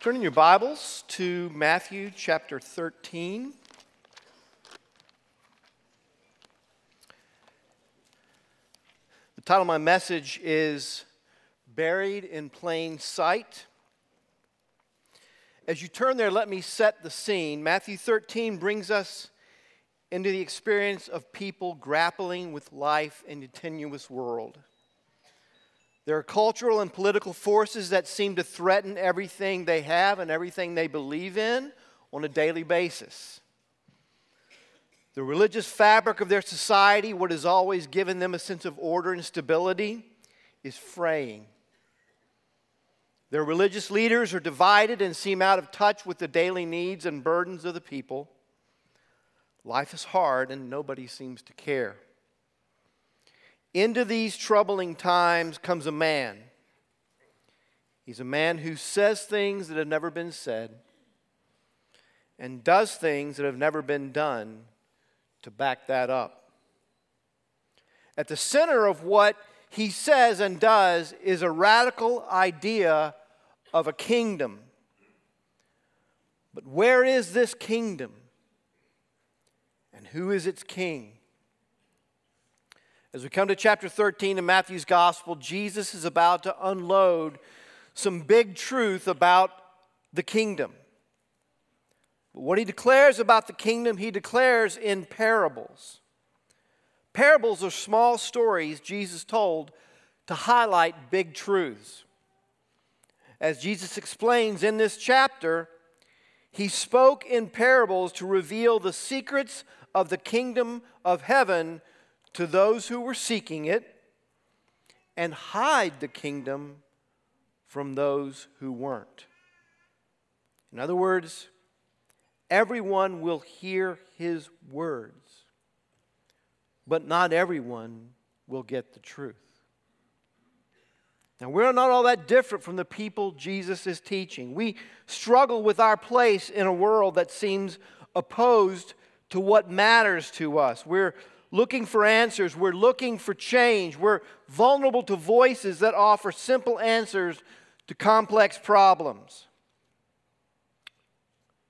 Turn in your Bibles to Matthew chapter 13. The title of my message is Buried in Plain Sight. As you turn there, let me set the scene. Matthew 13 brings us into the experience of people grappling with life in a tenuous world. There are cultural and political forces that seem to threaten everything they have and everything they believe in on a daily basis. The religious fabric of their society, what has always given them a sense of order and stability, is fraying. Their religious leaders are divided and seem out of touch with the daily needs and burdens of the people. Life is hard and nobody seems to care. Into these troubling times comes a man. He's a man who says things that have never been said and does things that have never been done to back that up. At the center of what he says and does is a radical idea of a kingdom. But where is this kingdom? And who is its king? As we come to chapter 13 in Matthew's gospel, Jesus is about to unload some big truth about the kingdom. But what he declares about the kingdom, he declares in parables. Parables are small stories Jesus told to highlight big truths. As Jesus explains in this chapter, he spoke in parables to reveal the secrets of the kingdom of heaven to those who were seeking it and hide the kingdom from those who weren't. In other words, everyone will hear his words, but not everyone will get the truth. Now, we're not all that different from the people Jesus is teaching. We struggle with our place in a world that seems opposed to what matters to us. We're looking for answers. We're looking for change. We're vulnerable to voices that offer simple answers to complex problems.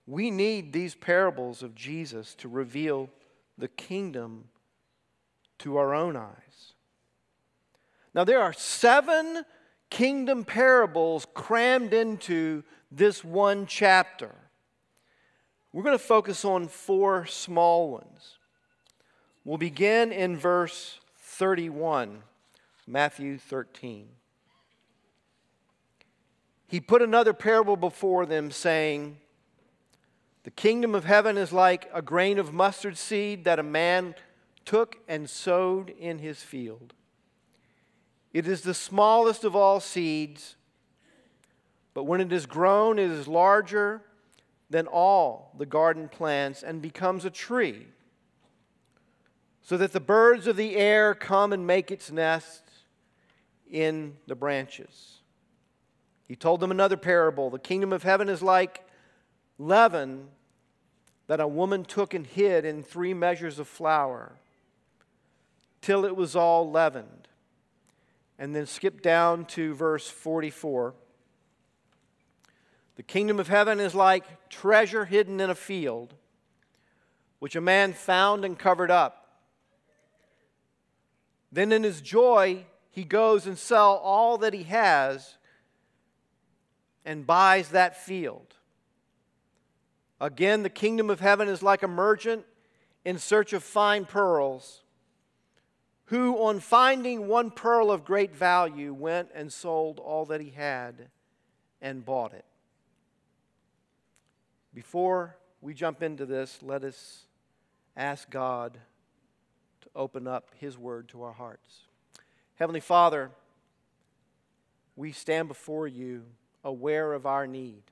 We need these parables of Jesus to reveal the kingdom to our own eyes. Now, there are seven kingdom parables crammed into this one chapter. We're going to focus on four small ones. We'll begin in verse 31, Matthew 13. He put another parable before them, saying, The kingdom of heaven is like a grain of mustard seed that a man took and sowed in his field. It is the smallest of all seeds, but when it is grown, it is larger than all the garden plants and becomes a tree so that the birds of the air come and make its nest in the branches. He told them another parable. The kingdom of heaven is like leaven that a woman took and hid in three measures of flour till it was all leavened. And then skip down to verse 44. The kingdom of heaven is like treasure hidden in a field, which a man found and covered up. Then in his joy, he goes and sell all that he has and buys that field. Again, the kingdom of heaven is like a merchant in search of fine pearls, who, on finding one pearl of great value, went and sold all that he had and bought it. Before we jump into this, let us ask God open up His Word to our hearts. Heavenly Father, we stand before you aware of our need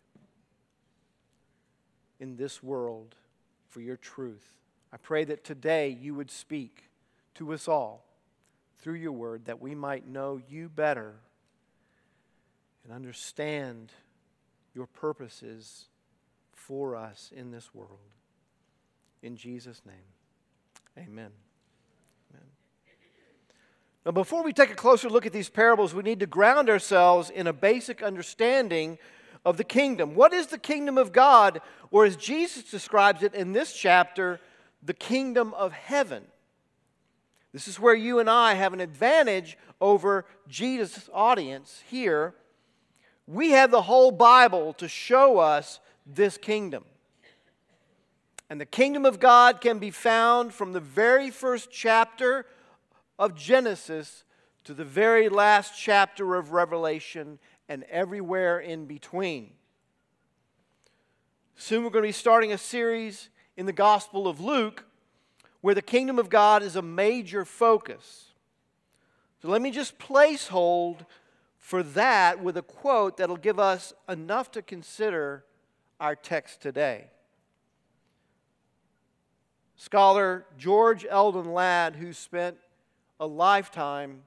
in this world for your truth. I pray that today you would speak to us all through your word that we might know you better and understand your purposes for us in this world. In Jesus' name, amen. Now, before we take a closer look at these parables, we need to ground ourselves in a basic understanding of the kingdom. What is the kingdom of God? Or as Jesus describes it in this chapter, the kingdom of heaven. This is where you and I have an advantage over Jesus' audience here. We have the whole Bible to show us this kingdom. And the kingdom of God can be found from the very first chapter of Genesis to the very last chapter of Revelation and everywhere in between. Soon we're going to be starting a series in the Gospel of Luke where the kingdom of God is a major focus. So let me just place hold for that with a quote that'll give us enough to consider our text today. Scholar George Eldon Ladd, who spent a lifetime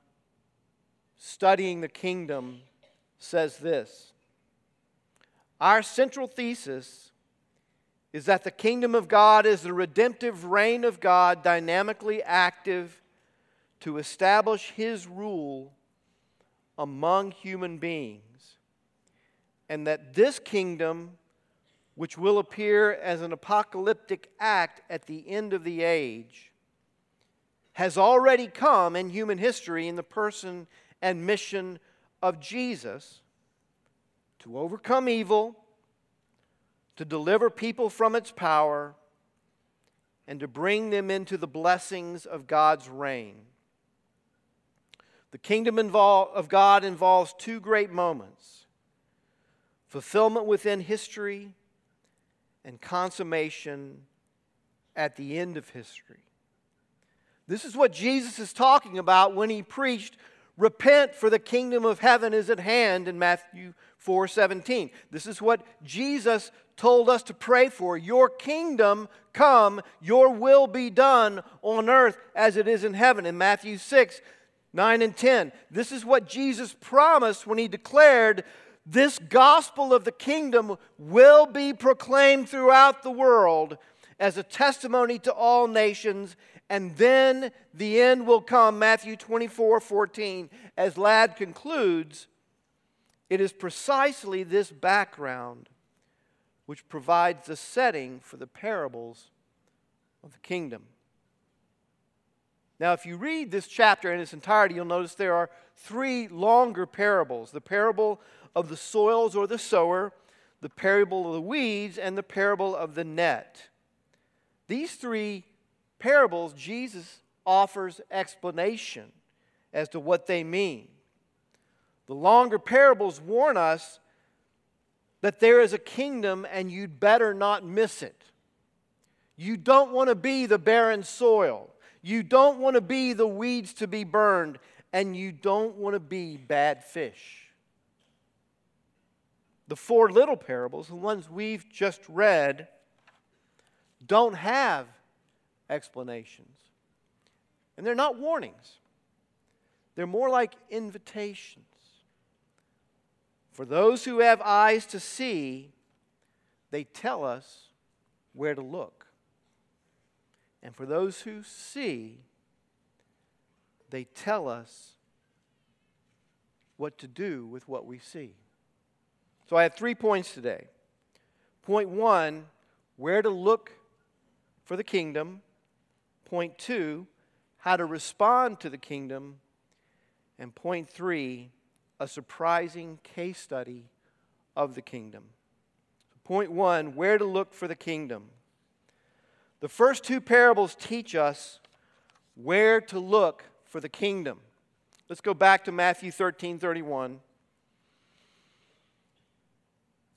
studying the kingdom, says this. Our central thesis is that the kingdom of God is the redemptive reign of God, dynamically active to establish his rule among human beings, and that this kingdom, which will appear as an apocalyptic act at the end of the age, has already come in human history in the person and mission of Jesus to overcome evil, to deliver people from its power, and to bring them into the blessings of God's reign. The kingdom of God involves two great moments fulfillment within history and consummation at the end of history. This is what Jesus is talking about when he preached Repent, for the kingdom of heaven is at hand in Matthew 4 17. This is what Jesus told us to pray for. Your kingdom come, your will be done on earth as it is in heaven in Matthew 6 9 and 10. This is what Jesus promised when he declared, This gospel of the kingdom will be proclaimed throughout the world as a testimony to all nations, and then the end will come. Matthew 24 14. As Ladd concludes, it is precisely this background which provides the setting for the parables of the kingdom. Now, if you read this chapter in its entirety, you'll notice there are three longer parables the parable of the soils or the sower, the parable of the weeds, and the parable of the net. These three parables, Jesus offers explanation as to what they mean. The longer parables warn us that there is a kingdom and you'd better not miss it. You don't want to be the barren soil. You don't want to be the weeds to be burned. And you don't want to be bad fish. The four little parables, the ones we've just read, don't have explanations. And they're not warnings, they're more like invitations. For those who have eyes to see, they tell us where to look. And for those who see, they tell us what to do with what we see. So I have three points today. Point one, where to look for the kingdom. Point two, how to respond to the kingdom. And point three, a surprising case study of the kingdom. Point one, where to look for the kingdom. The first two parables teach us where to look for the kingdom. Let's go back to Matthew 13 31.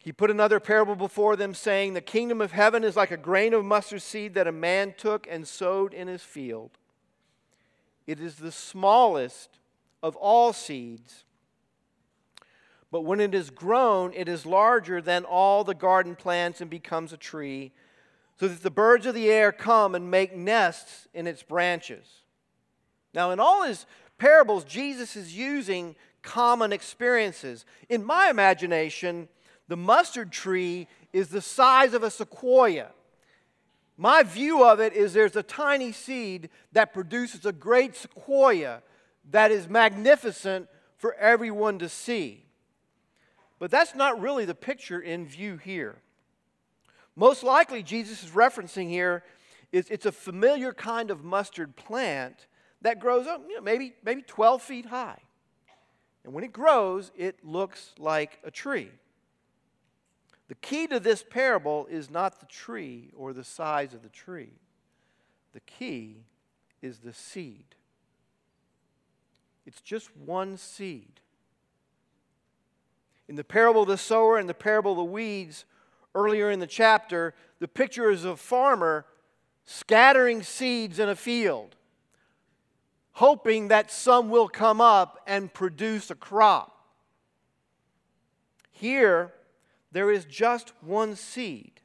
He put another parable before them, saying, The kingdom of heaven is like a grain of mustard seed that a man took and sowed in his field. It is the smallest of all seeds. But when it is grown, it is larger than all the garden plants and becomes a tree, so that the birds of the air come and make nests in its branches. Now, in all his parables, Jesus is using common experiences. In my imagination, the mustard tree is the size of a sequoia. My view of it is there's a tiny seed that produces a great sequoia that is magnificent for everyone to see. But that's not really the picture in view here. Most likely, Jesus is referencing here is it's a familiar kind of mustard plant that grows up, you know, maybe, maybe 12 feet high. And when it grows, it looks like a tree. The key to this parable is not the tree or the size of the tree. The key is the seed. It's just one seed. In the parable of the sower and the parable of the weeds, earlier in the chapter, the picture is of a farmer scattering seeds in a field, hoping that some will come up and produce a crop. Here, there is just one seed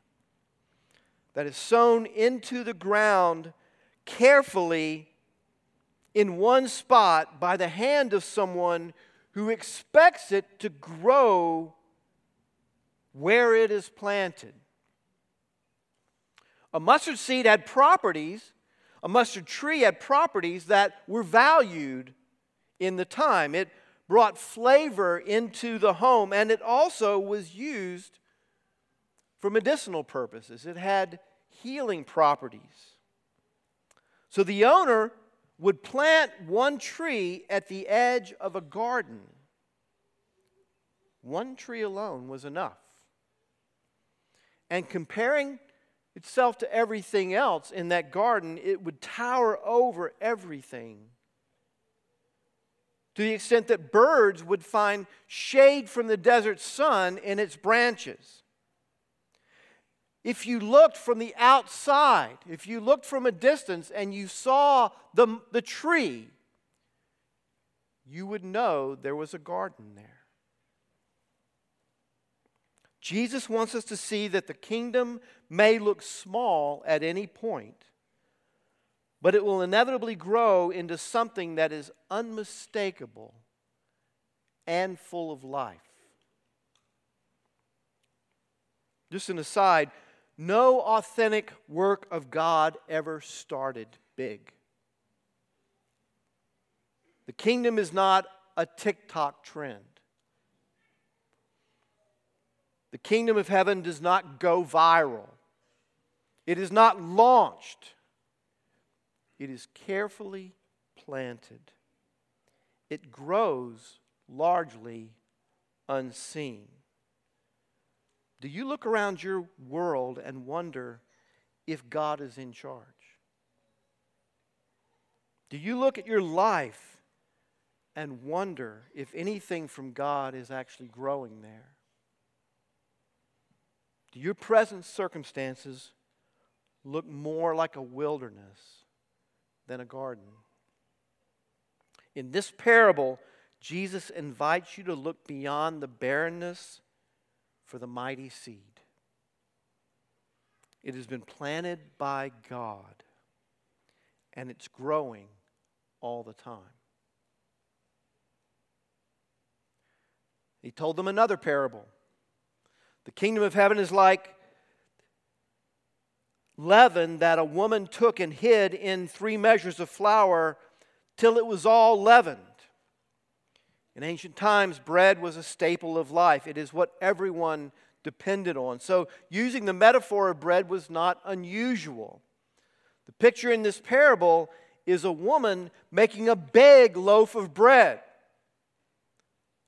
that is sown into the ground carefully in one spot by the hand of someone who expects it to grow where it is planted. A mustard seed had properties, a mustard tree had properties that were valued in the time. It brought flavor into the home, and it also was used for medicinal purposes. It had healing properties. So the owner would plant one tree at the edge of a garden. One tree alone was enough. And comparing itself to everything else in that garden, it would tower over everything. To the extent that birds would find shade from the desert sun in its branches. If you looked from the outside, if you looked from a distance and you saw the, the tree, you would know there was a garden there. Jesus wants us to see that the kingdom may look small at any point, but it will inevitably grow into something that is unmistakable and full of life. Just an aside no authentic work of God ever started big. The kingdom is not a TikTok trend. The kingdom of heaven does not go viral. It is not launched. It is carefully planted. It grows largely unseen. Do you look around your world and wonder if God is in charge? Do you look at your life and wonder if anything from God is actually growing there? Do your present circumstances look more like a wilderness than a garden? In this parable, Jesus invites you to look beyond the barrenness for the mighty seed. It has been planted by God, and it's growing all the time. He told them another parable. The kingdom of heaven is like leaven that a woman took and hid in three measures of flour till it was all leavened. In ancient times, bread was a staple of life, it is what everyone depended on. So, using the metaphor of bread was not unusual. The picture in this parable is a woman making a big loaf of bread,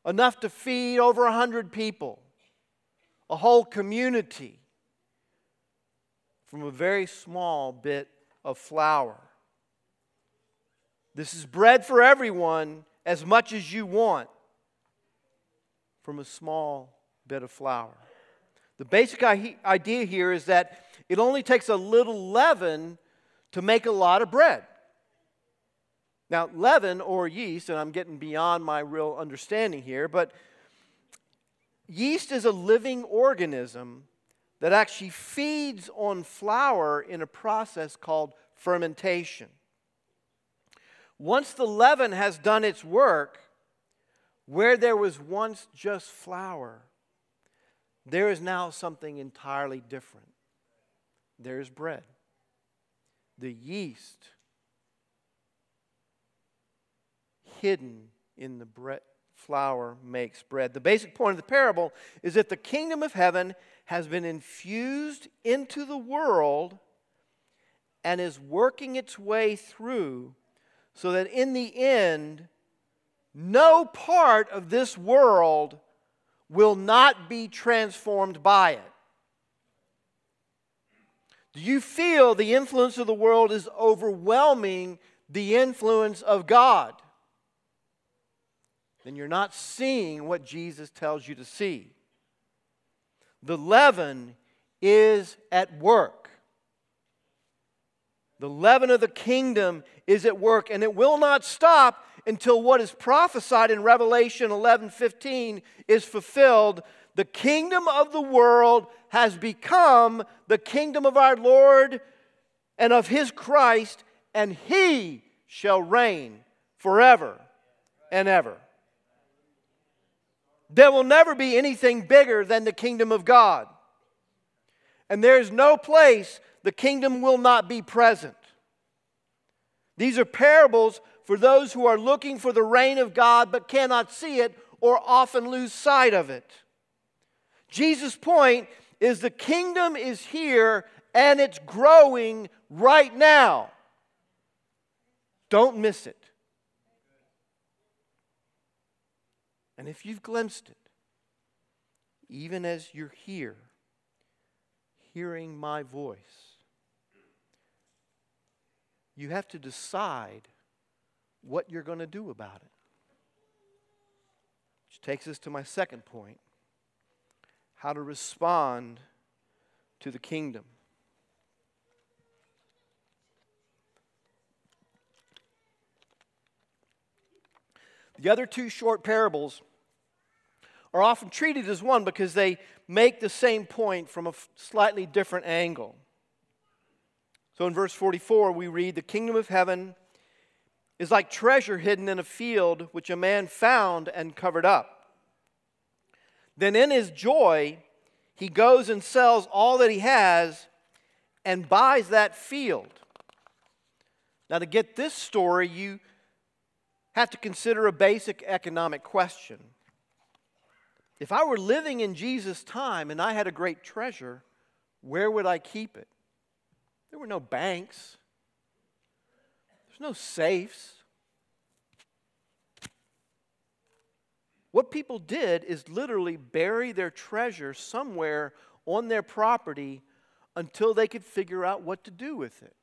enough to feed over a hundred people, a whole community, from a very small bit of flour. This is bread for everyone as much as you want from a small bit of flour. The basic idea here is that it only takes a little leaven to make a lot of bread. Now, leaven or yeast, and I'm getting beyond my real understanding here, but yeast is a living organism that actually feeds on flour in a process called fermentation. Once the leaven has done its work, where there was once just flour, there is now something entirely different. There's bread. The yeast hidden in the bread, flour makes bread. The basic point of the parable is that the kingdom of heaven has been infused into the world and is working its way through so that in the end, no part of this world will not be transformed by it. Do you feel the influence of the world is overwhelming the influence of God? Then you're not seeing what Jesus tells you to see. The leaven is at work. The leaven of the kingdom is at work, and it will not stop until what is prophesied in Revelation 11 15 is fulfilled. The kingdom of the world has become the kingdom of our Lord and of his Christ, and he shall reign forever and ever. There will never be anything bigger than the kingdom of God. And there is no place the kingdom will not be present. These are parables for those who are looking for the reign of God but cannot see it or often lose sight of it. Jesus' point is the kingdom is here and it's growing right now. Don't miss it. And if you've glimpsed it, even as you're here, hearing my voice, you have to decide what you're going to do about it. Which takes us to my second point how to respond to the kingdom. The other two short parables are often treated as one because they make the same point from a slightly different angle. So in verse 44, we read, The kingdom of heaven is like treasure hidden in a field which a man found and covered up. Then in his joy, he goes and sells all that he has and buys that field. Now, to get this story, you have to consider a basic economic question. If I were living in Jesus' time and I had a great treasure, where would I keep it? There were no banks, there's no safes. What people did is literally bury their treasure somewhere on their property until they could figure out what to do with it.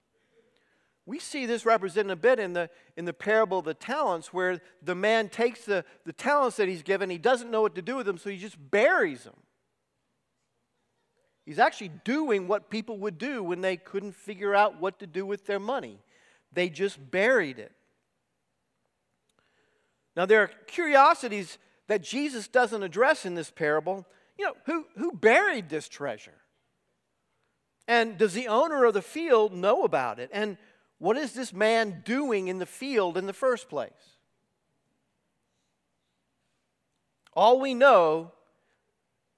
We see this represented a bit in the, in the parable of the talents, where the man takes the, the talents that he's given, he doesn't know what to do with them, so he just buries them. He's actually doing what people would do when they couldn't figure out what to do with their money. They just buried it. Now, there are curiosities that Jesus doesn't address in this parable. You know, who, who buried this treasure? And does the owner of the field know about it? And what is this man doing in the field in the first place? All we know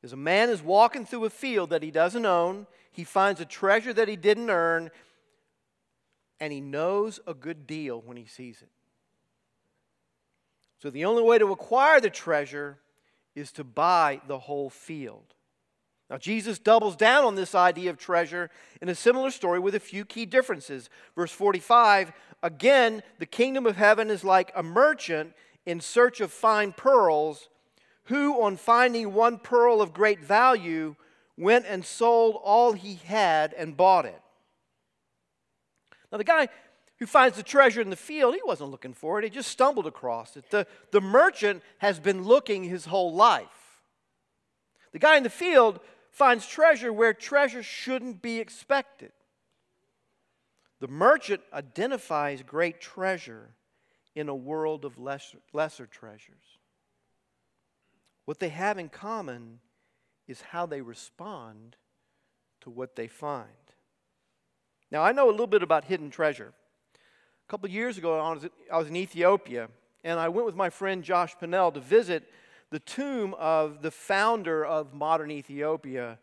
is a man is walking through a field that he doesn't own. He finds a treasure that he didn't earn, and he knows a good deal when he sees it. So the only way to acquire the treasure is to buy the whole field. Now, Jesus doubles down on this idea of treasure in a similar story with a few key differences. Verse 45 again, the kingdom of heaven is like a merchant in search of fine pearls, who, on finding one pearl of great value, went and sold all he had and bought it. Now, the guy who finds the treasure in the field, he wasn't looking for it, he just stumbled across it. The, the merchant has been looking his whole life. The guy in the field finds treasure where treasure shouldn't be expected. The merchant identifies great treasure in a world of lesser, lesser treasures. What they have in common is how they respond to what they find. Now, I know a little bit about hidden treasure. A couple years ago, I was, in Ethiopia, and I went with my friend Josh Pinnell to visit the tomb of the founder of modern Ethiopia,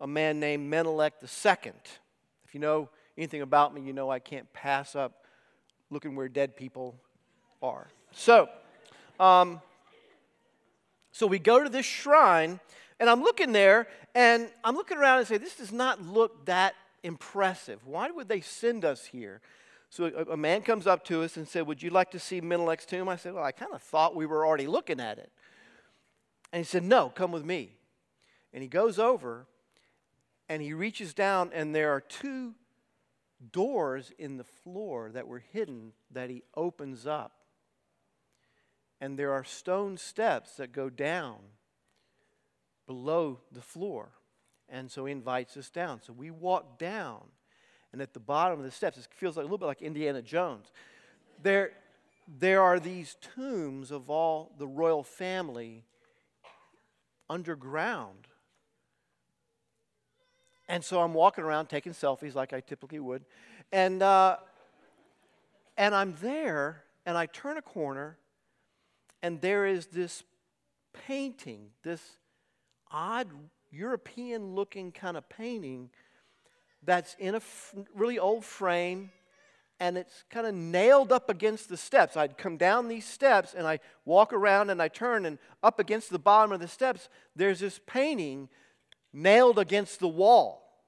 a man named Menelik II. If you know anything about me, you know I can't pass up looking where dead people are. So, um, So we go to this shrine, and I'm looking there, and I'm looking around and say, this does not look that impressive. Why would they send us here? So a, a man comes up to us and said, Would you like to see Menelik's tomb? I said, Well, I kind of thought we were already looking at it. And he said, No, come with me. And he goes over and he reaches down, and there are two doors in the floor that were hidden that he opens up. And there are stone steps that go down below the floor. And so he invites us down. So we walk down, and at the bottom of the steps, it feels like a little bit like Indiana Jones. There, there are these tombs of all the royal family underground. And so I'm walking around taking selfies like I typically would. And, uh, and I'm there, and I turn a corner, and there is this painting, this odd European looking kind of painting that's in a f- really old frame and it's kind of nailed up against the steps. I'd come down these steps and I walk around and I turn and up against the bottom of the steps, there's this painting nailed against the wall.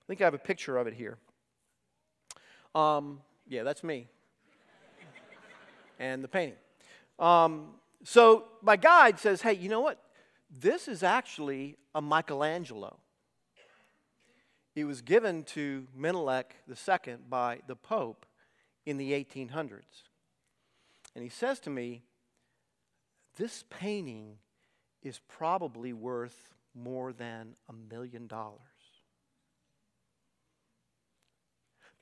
I think I have a picture of it here. Um, yeah, that's me. and the painting. Um, so my guide says, hey, you know what? This is actually a Michelangelo. It was given to Menelik II by the Pope in the 1800s. And he says to me, This painting is probably worth more than a million dollars.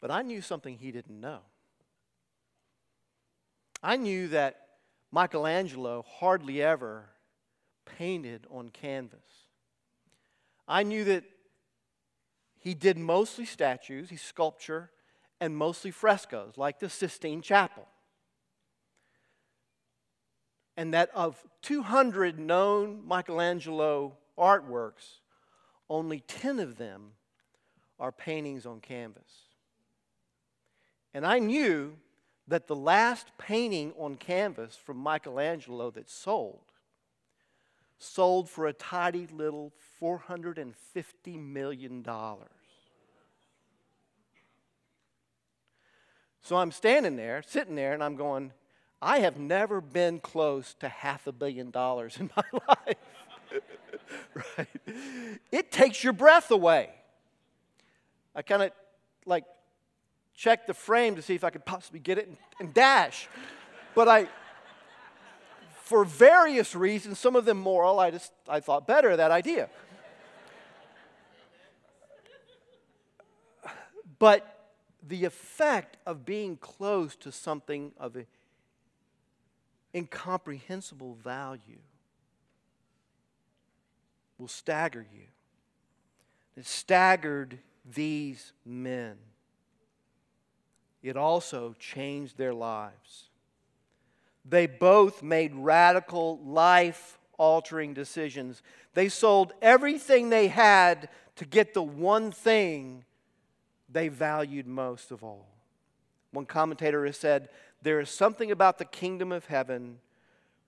But I knew something he didn't know. I knew that Michelangelo hardly ever painted on canvas. I knew that he did mostly statues, he sculpture, and mostly frescoes, like the Sistine Chapel. And that of 200 known Michelangelo artworks, only 10 of them are paintings on canvas. And I knew that the last painting on canvas from Michelangelo that sold sold for a tidy little $450 million. So I'm standing there, sitting there, and I'm going, I have never been close to half a billion dollars in my life. right? It takes your breath away. I kind of like check the frame to see if I could possibly get it and, and dash. But I, for various reasons, some of them moral, I just I thought better of that idea. But the effect of being close to something of an incomprehensible value will stagger you. It staggered these men. It also changed their lives. They both made radical, life altering decisions. They sold everything they had to get the one thing they valued most of all. One commentator has said, There is something about the kingdom of heaven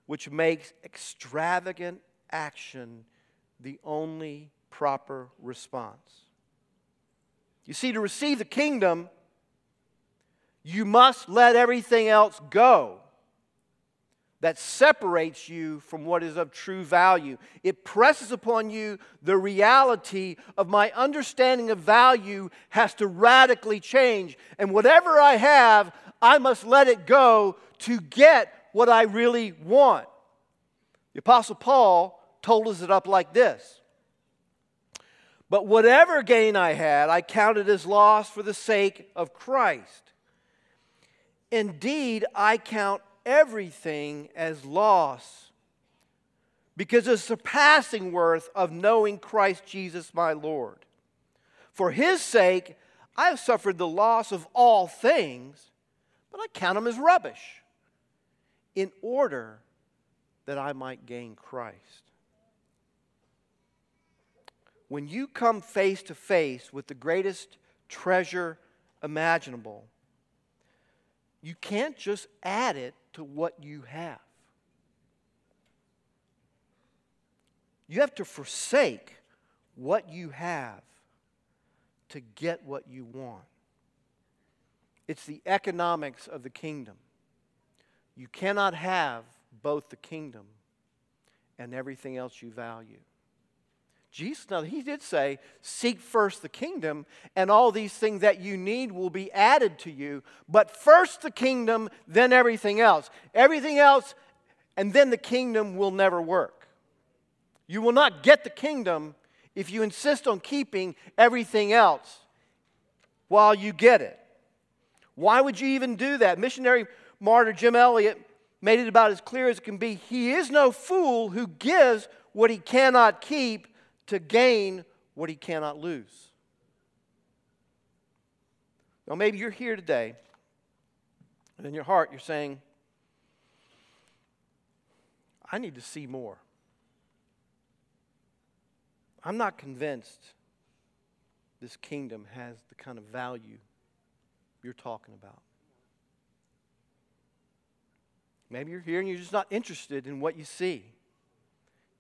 which makes extravagant action the only proper response. You see, to receive the kingdom, you must let everything else go that separates you from what is of true value. It presses upon you the reality of my understanding of value has to radically change. And whatever I have, I must let it go to get what I really want. The Apostle Paul told us it up like this. But whatever gain I had, I counted as loss for the sake of Christ. Indeed, I count everything as loss because of the surpassing worth of knowing Christ Jesus my Lord. For his sake, I have suffered the loss of all things, but I count them as rubbish in order that I might gain Christ. When you come face to face with the greatest treasure imaginable, you can't just add it to what you have. You have to forsake what you have to get what you want. It's the economics of the kingdom. You cannot have both the kingdom and everything else you value. Jesus, now he did say, seek first the kingdom, and all these things that you need will be added to you. But first the kingdom, then everything else. Everything else, and then the kingdom will never work. You will not get the kingdom if you insist on keeping everything else while you get it. Why would you even do that? Missionary martyr Jim Elliot made it about as clear as it can be. He is no fool who gives what he cannot keep to gain what he cannot lose. Now, maybe you're here today, and in your heart, you're saying, I need to see more. I'm not convinced this kingdom has the kind of value you're talking about. Maybe you're here and you're just not interested in what you see.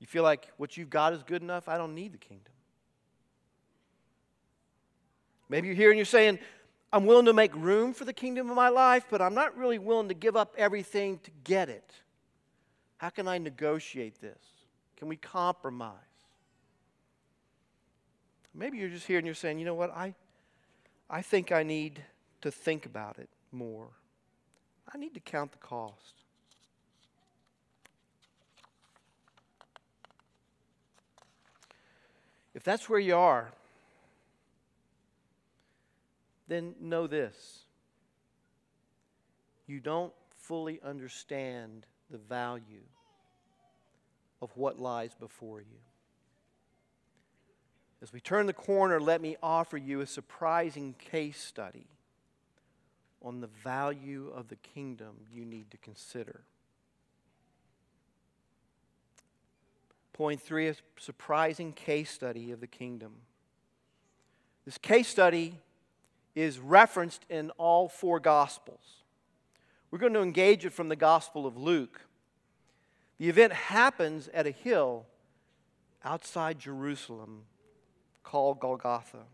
You feel like what you've got is good enough. I don't need the kingdom. Maybe you're here and you're saying, I'm willing to make room for the kingdom of my life, but I'm not really willing to give up everything to get it. How can I negotiate this? Can we compromise? Maybe you're just here and you're saying, you know what, I, I think I need to think about it more. I need to count the cost. If that's where you are, then know this you don't fully understand the value of what lies before you. As we turn the corner, let me offer you a surprising case study on the value of the kingdom you need to consider. Point three a surprising case study of the kingdom. This case study is referenced in all four Gospels. We're going to engage it from the Gospel of Luke. The event happens at a hill outside Jerusalem called Golgotha,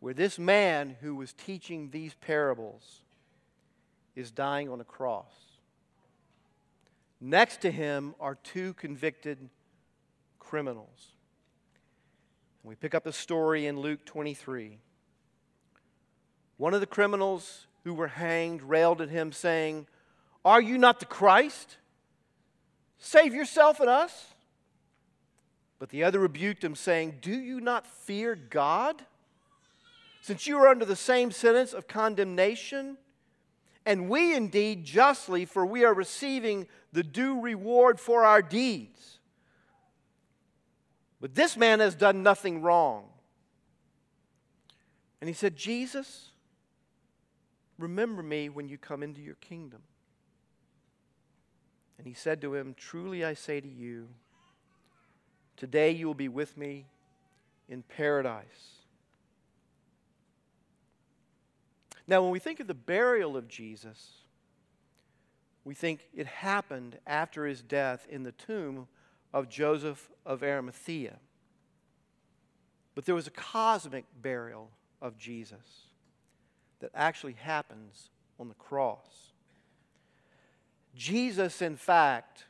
where this man who was teaching these parables is dying on a cross. Next to him are two convicted criminals. We pick up the story in Luke 23. One of the criminals who were hanged railed at him, saying, Are you not the Christ? Save yourself and us. But the other rebuked him, saying, Do you not fear God? Since you are under the same sentence of condemnation, and we indeed justly, for we are receiving the due reward for our deeds. But this man has done nothing wrong. And he said, Jesus, remember me when you come into your kingdom. And he said to him, Truly I say to you, today you will be with me in paradise. Now, when we think of the burial of Jesus, we think it happened after his death in the tomb of Joseph of Arimathea. But there was a cosmic burial of Jesus that actually happens on the cross. Jesus, in fact,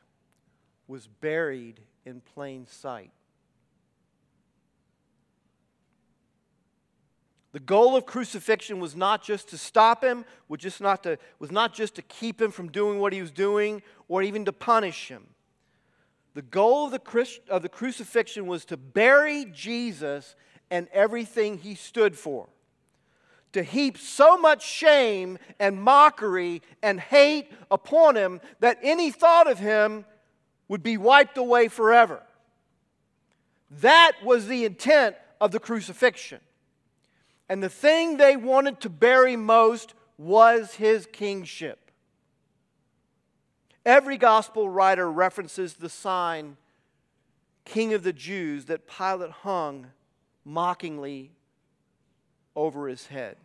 was buried in plain sight. The goal of crucifixion was not just to stop him, was, just not to, was not just to keep him from doing what he was doing or even to punish him. The goal of the, of the crucifixion was to bury Jesus and everything he stood for. To heap so much shame and mockery and hate upon him that any thought of him would be wiped away forever. That was the intent of the crucifixion. And the thing they wanted to bury most was his kingship. Every gospel writer references the sign, King of the Jews, that Pilate hung mockingly over his head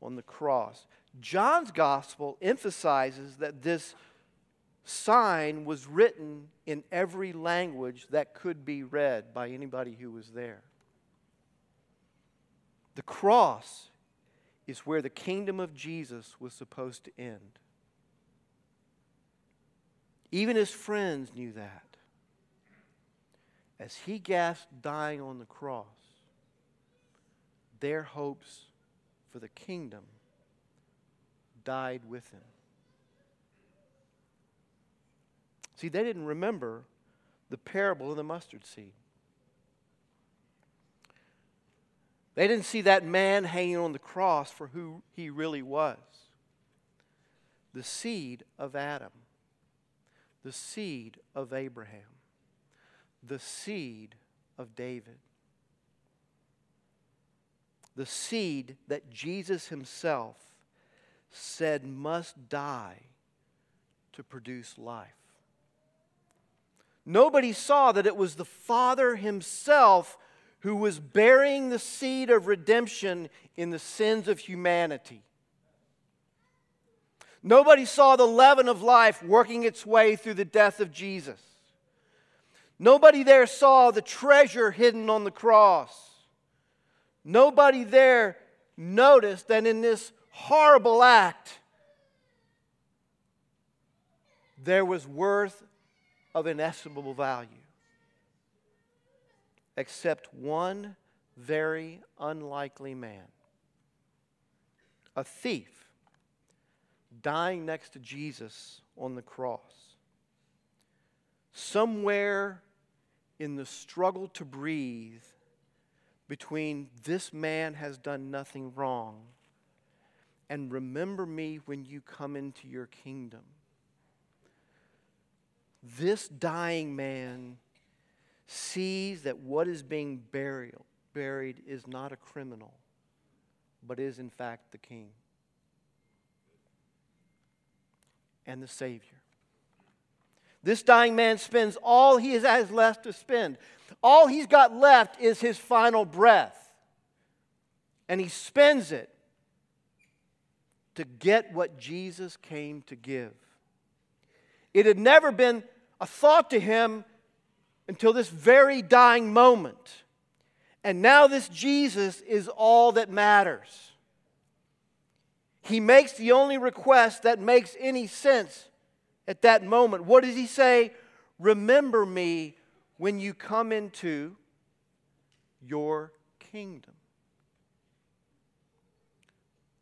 on the cross. John's gospel emphasizes that this sign was written in every language that could be read by anybody who was there. The cross is where the kingdom of Jesus was supposed to end. Even his friends knew that. As he gasped dying on the cross, their hopes for the kingdom died with him. See, they didn't remember the parable of the mustard seed. They didn't see that man hanging on the cross for who he really was. The seed of Adam, the seed of Abraham, the seed of David, the seed that Jesus himself said must die to produce life. Nobody saw that it was the Father himself who was bearing the seed of redemption in the sins of humanity. Nobody saw the leaven of life working its way through the death of Jesus. Nobody there saw the treasure hidden on the cross. Nobody there noticed that in this horrible act, there was worth of inestimable value. Except one very unlikely man, a thief, dying next to Jesus on the cross. Somewhere in the struggle to breathe between this man has done nothing wrong and remember me when you come into your kingdom. This dying man sees that what is being buried, buried is not a criminal, but is in fact the king and the Savior. This dying man spends all he has left to spend. All he's got left is his final breath. And he spends it to get what Jesus came to give. It had never been a thought to him until this very dying moment. And now, this Jesus is all that matters. He makes the only request that makes any sense at that moment. What does he say? Remember me when you come into your kingdom.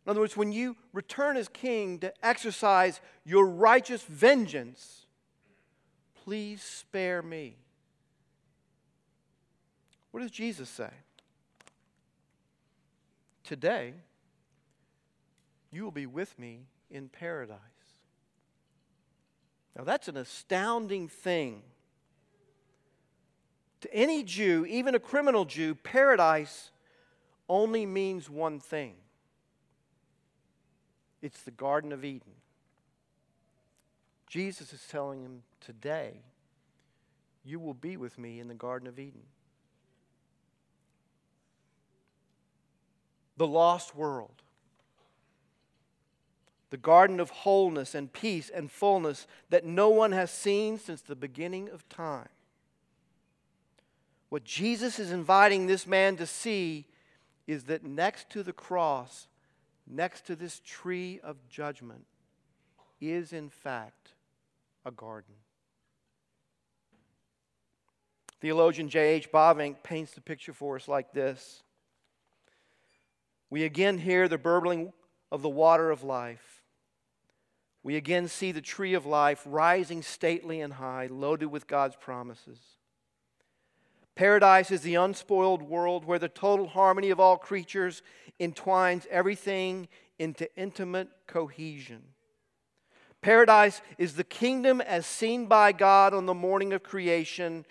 In other words, when you return as king to exercise your righteous vengeance, please spare me. What does Jesus say? Today, you will be with me in paradise. Now, that's an astounding thing. To any Jew, even a criminal Jew, paradise only means one thing it's the Garden of Eden. Jesus is telling him today, you will be with me in the Garden of Eden. The lost world the garden of wholeness and peace and fullness that no one has seen since the beginning of time. What Jesus is inviting this man to see is that next to the cross, next to this tree of judgment, is in fact a garden. Theologian J.H. Bavinck paints the picture for us like this. We again hear the burbling of the water of life we again see the tree of life rising stately and high, loaded with God's promises. Paradise is the unspoiled world where the total harmony of all creatures entwines everything into intimate cohesion. Paradise is the kingdom as seen by God on the morning of creation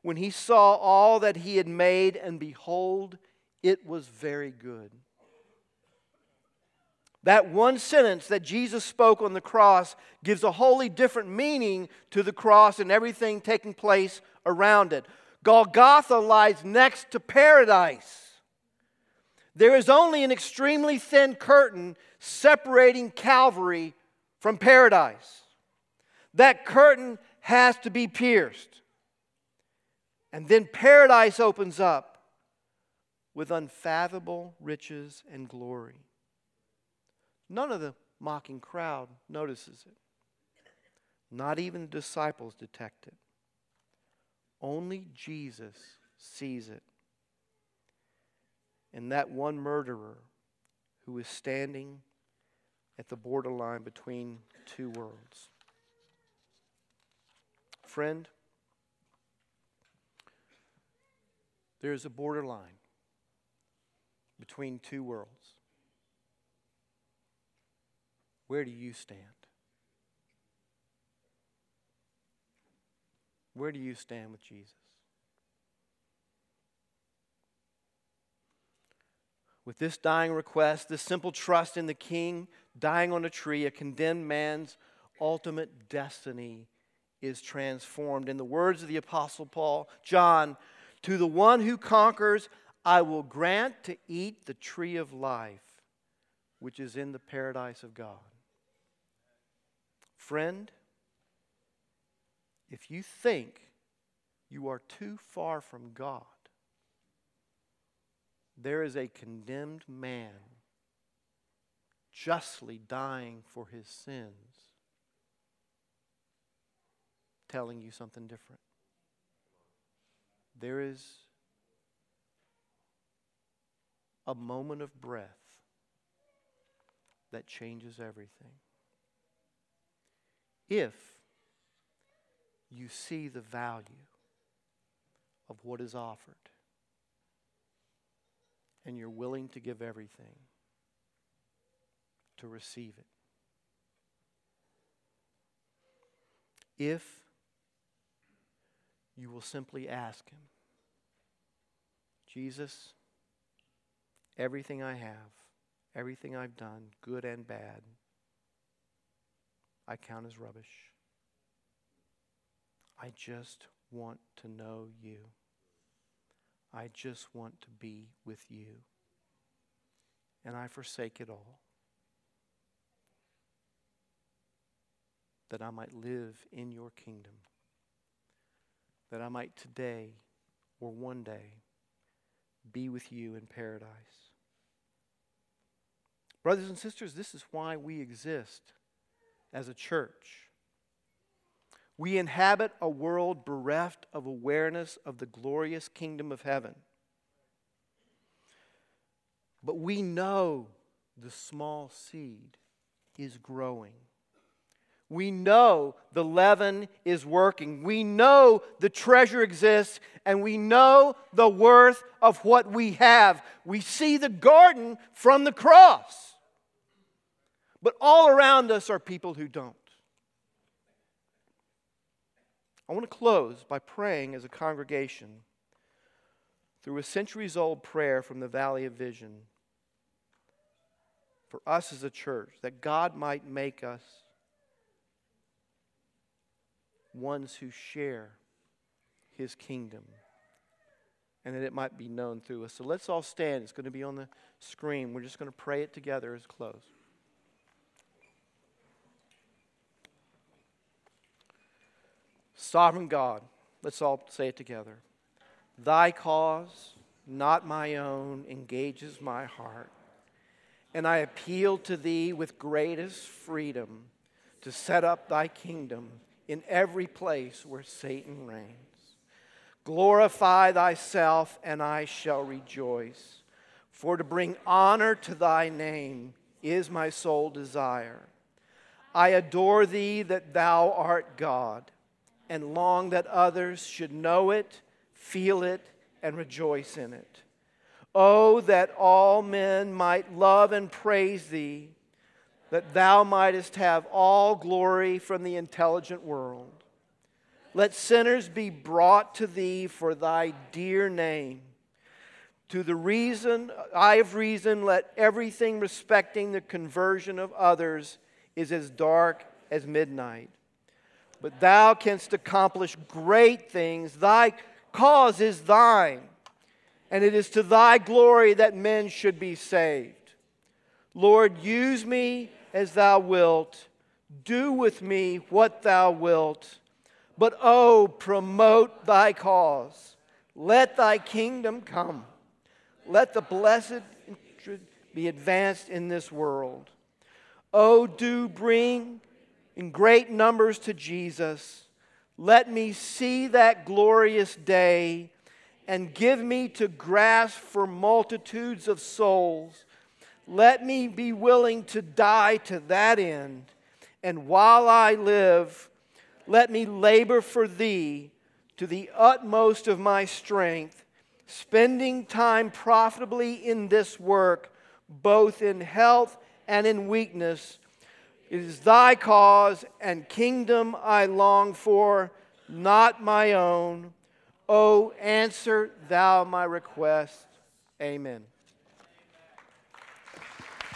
when he saw all that he had made, and behold, it was very good. That one sentence that Jesus spoke on the cross gives a wholly different meaning to the cross and everything taking place around it. Golgotha lies next to paradise. There is only an extremely thin curtain separating Calvary from paradise. That curtain has to be pierced. And then paradise opens up with unfathomable riches and glory. None of the mocking crowd notices it. Not even the disciples detect it. Only Jesus sees it. And that one murderer who is standing at the borderline between two worlds. Friend, there is a borderline between two worlds. Where do you stand? Where do you stand with Jesus? With this dying request, this simple trust in the King dying on a tree, a condemned man's ultimate destiny is transformed. In the words of the Apostle Paul, John, to the one who conquers, I will grant to eat the tree of life, which is in the paradise of God. Friend, if you think you are too far from God, there is a condemned man justly dying for his sins telling you something different. There is a moment of breath that changes everything. If you see the value of what is offered and you're willing to give everything to receive it. If you will simply ask Him, Jesus, everything I have, everything I've done, good and bad, I count as rubbish. I just want to know you. I just want to be with you. And I forsake it all. That I might live in your kingdom. That I might today or one day be with you in paradise. Brothers and sisters, this is why we exist as a church. We inhabit a world bereft of awareness of the glorious kingdom of heaven. But we know the small seed is growing. We know the leaven is working. We know the treasure exists, and we know the worth of what we have. We see the garden from the cross. But all around us are people who don't. I want to close by praying as a congregation through a centuries old prayer from the Valley of Vision for us as a church that God might make us ones who share his kingdom and that it might be known through us. So let's all stand. It's going to be on the screen. We're just going to pray it together as close. Sovereign God, let's all say it together. Thy cause, not my own, engages my heart. And I appeal to thee with greatest freedom to set up thy kingdom in every place where Satan reigns. Glorify thyself, and I shall rejoice. For to bring honor to thy name is my sole desire. I adore thee that thou art God and long that others should know it, feel it, and rejoice in it. Oh, that all men might love and praise thee, that thou mightest have all glory from the intelligent world. Let sinners be brought to thee for thy dear name. To the reason, eye of reason, let everything respecting the conversion of others is as dark as midnight but thou canst accomplish great things. Thy cause is thine, and it is to thy glory that men should be saved. Lord, use me as thou wilt do with me what thou wilt. But oh, promote thy cause. Let thy kingdom come. Let the blessed be advanced in this world. Oh, do bring in great numbers to Jesus. Let me see that glorious day and give me to grasp for multitudes of souls. Let me be willing to die to that end. And while I live, let me labor for thee to the utmost of my strength, spending time profitably in this work, both in health and in weakness. It is thy cause and kingdom I long for, not my own. Oh, answer thou my request. Amen.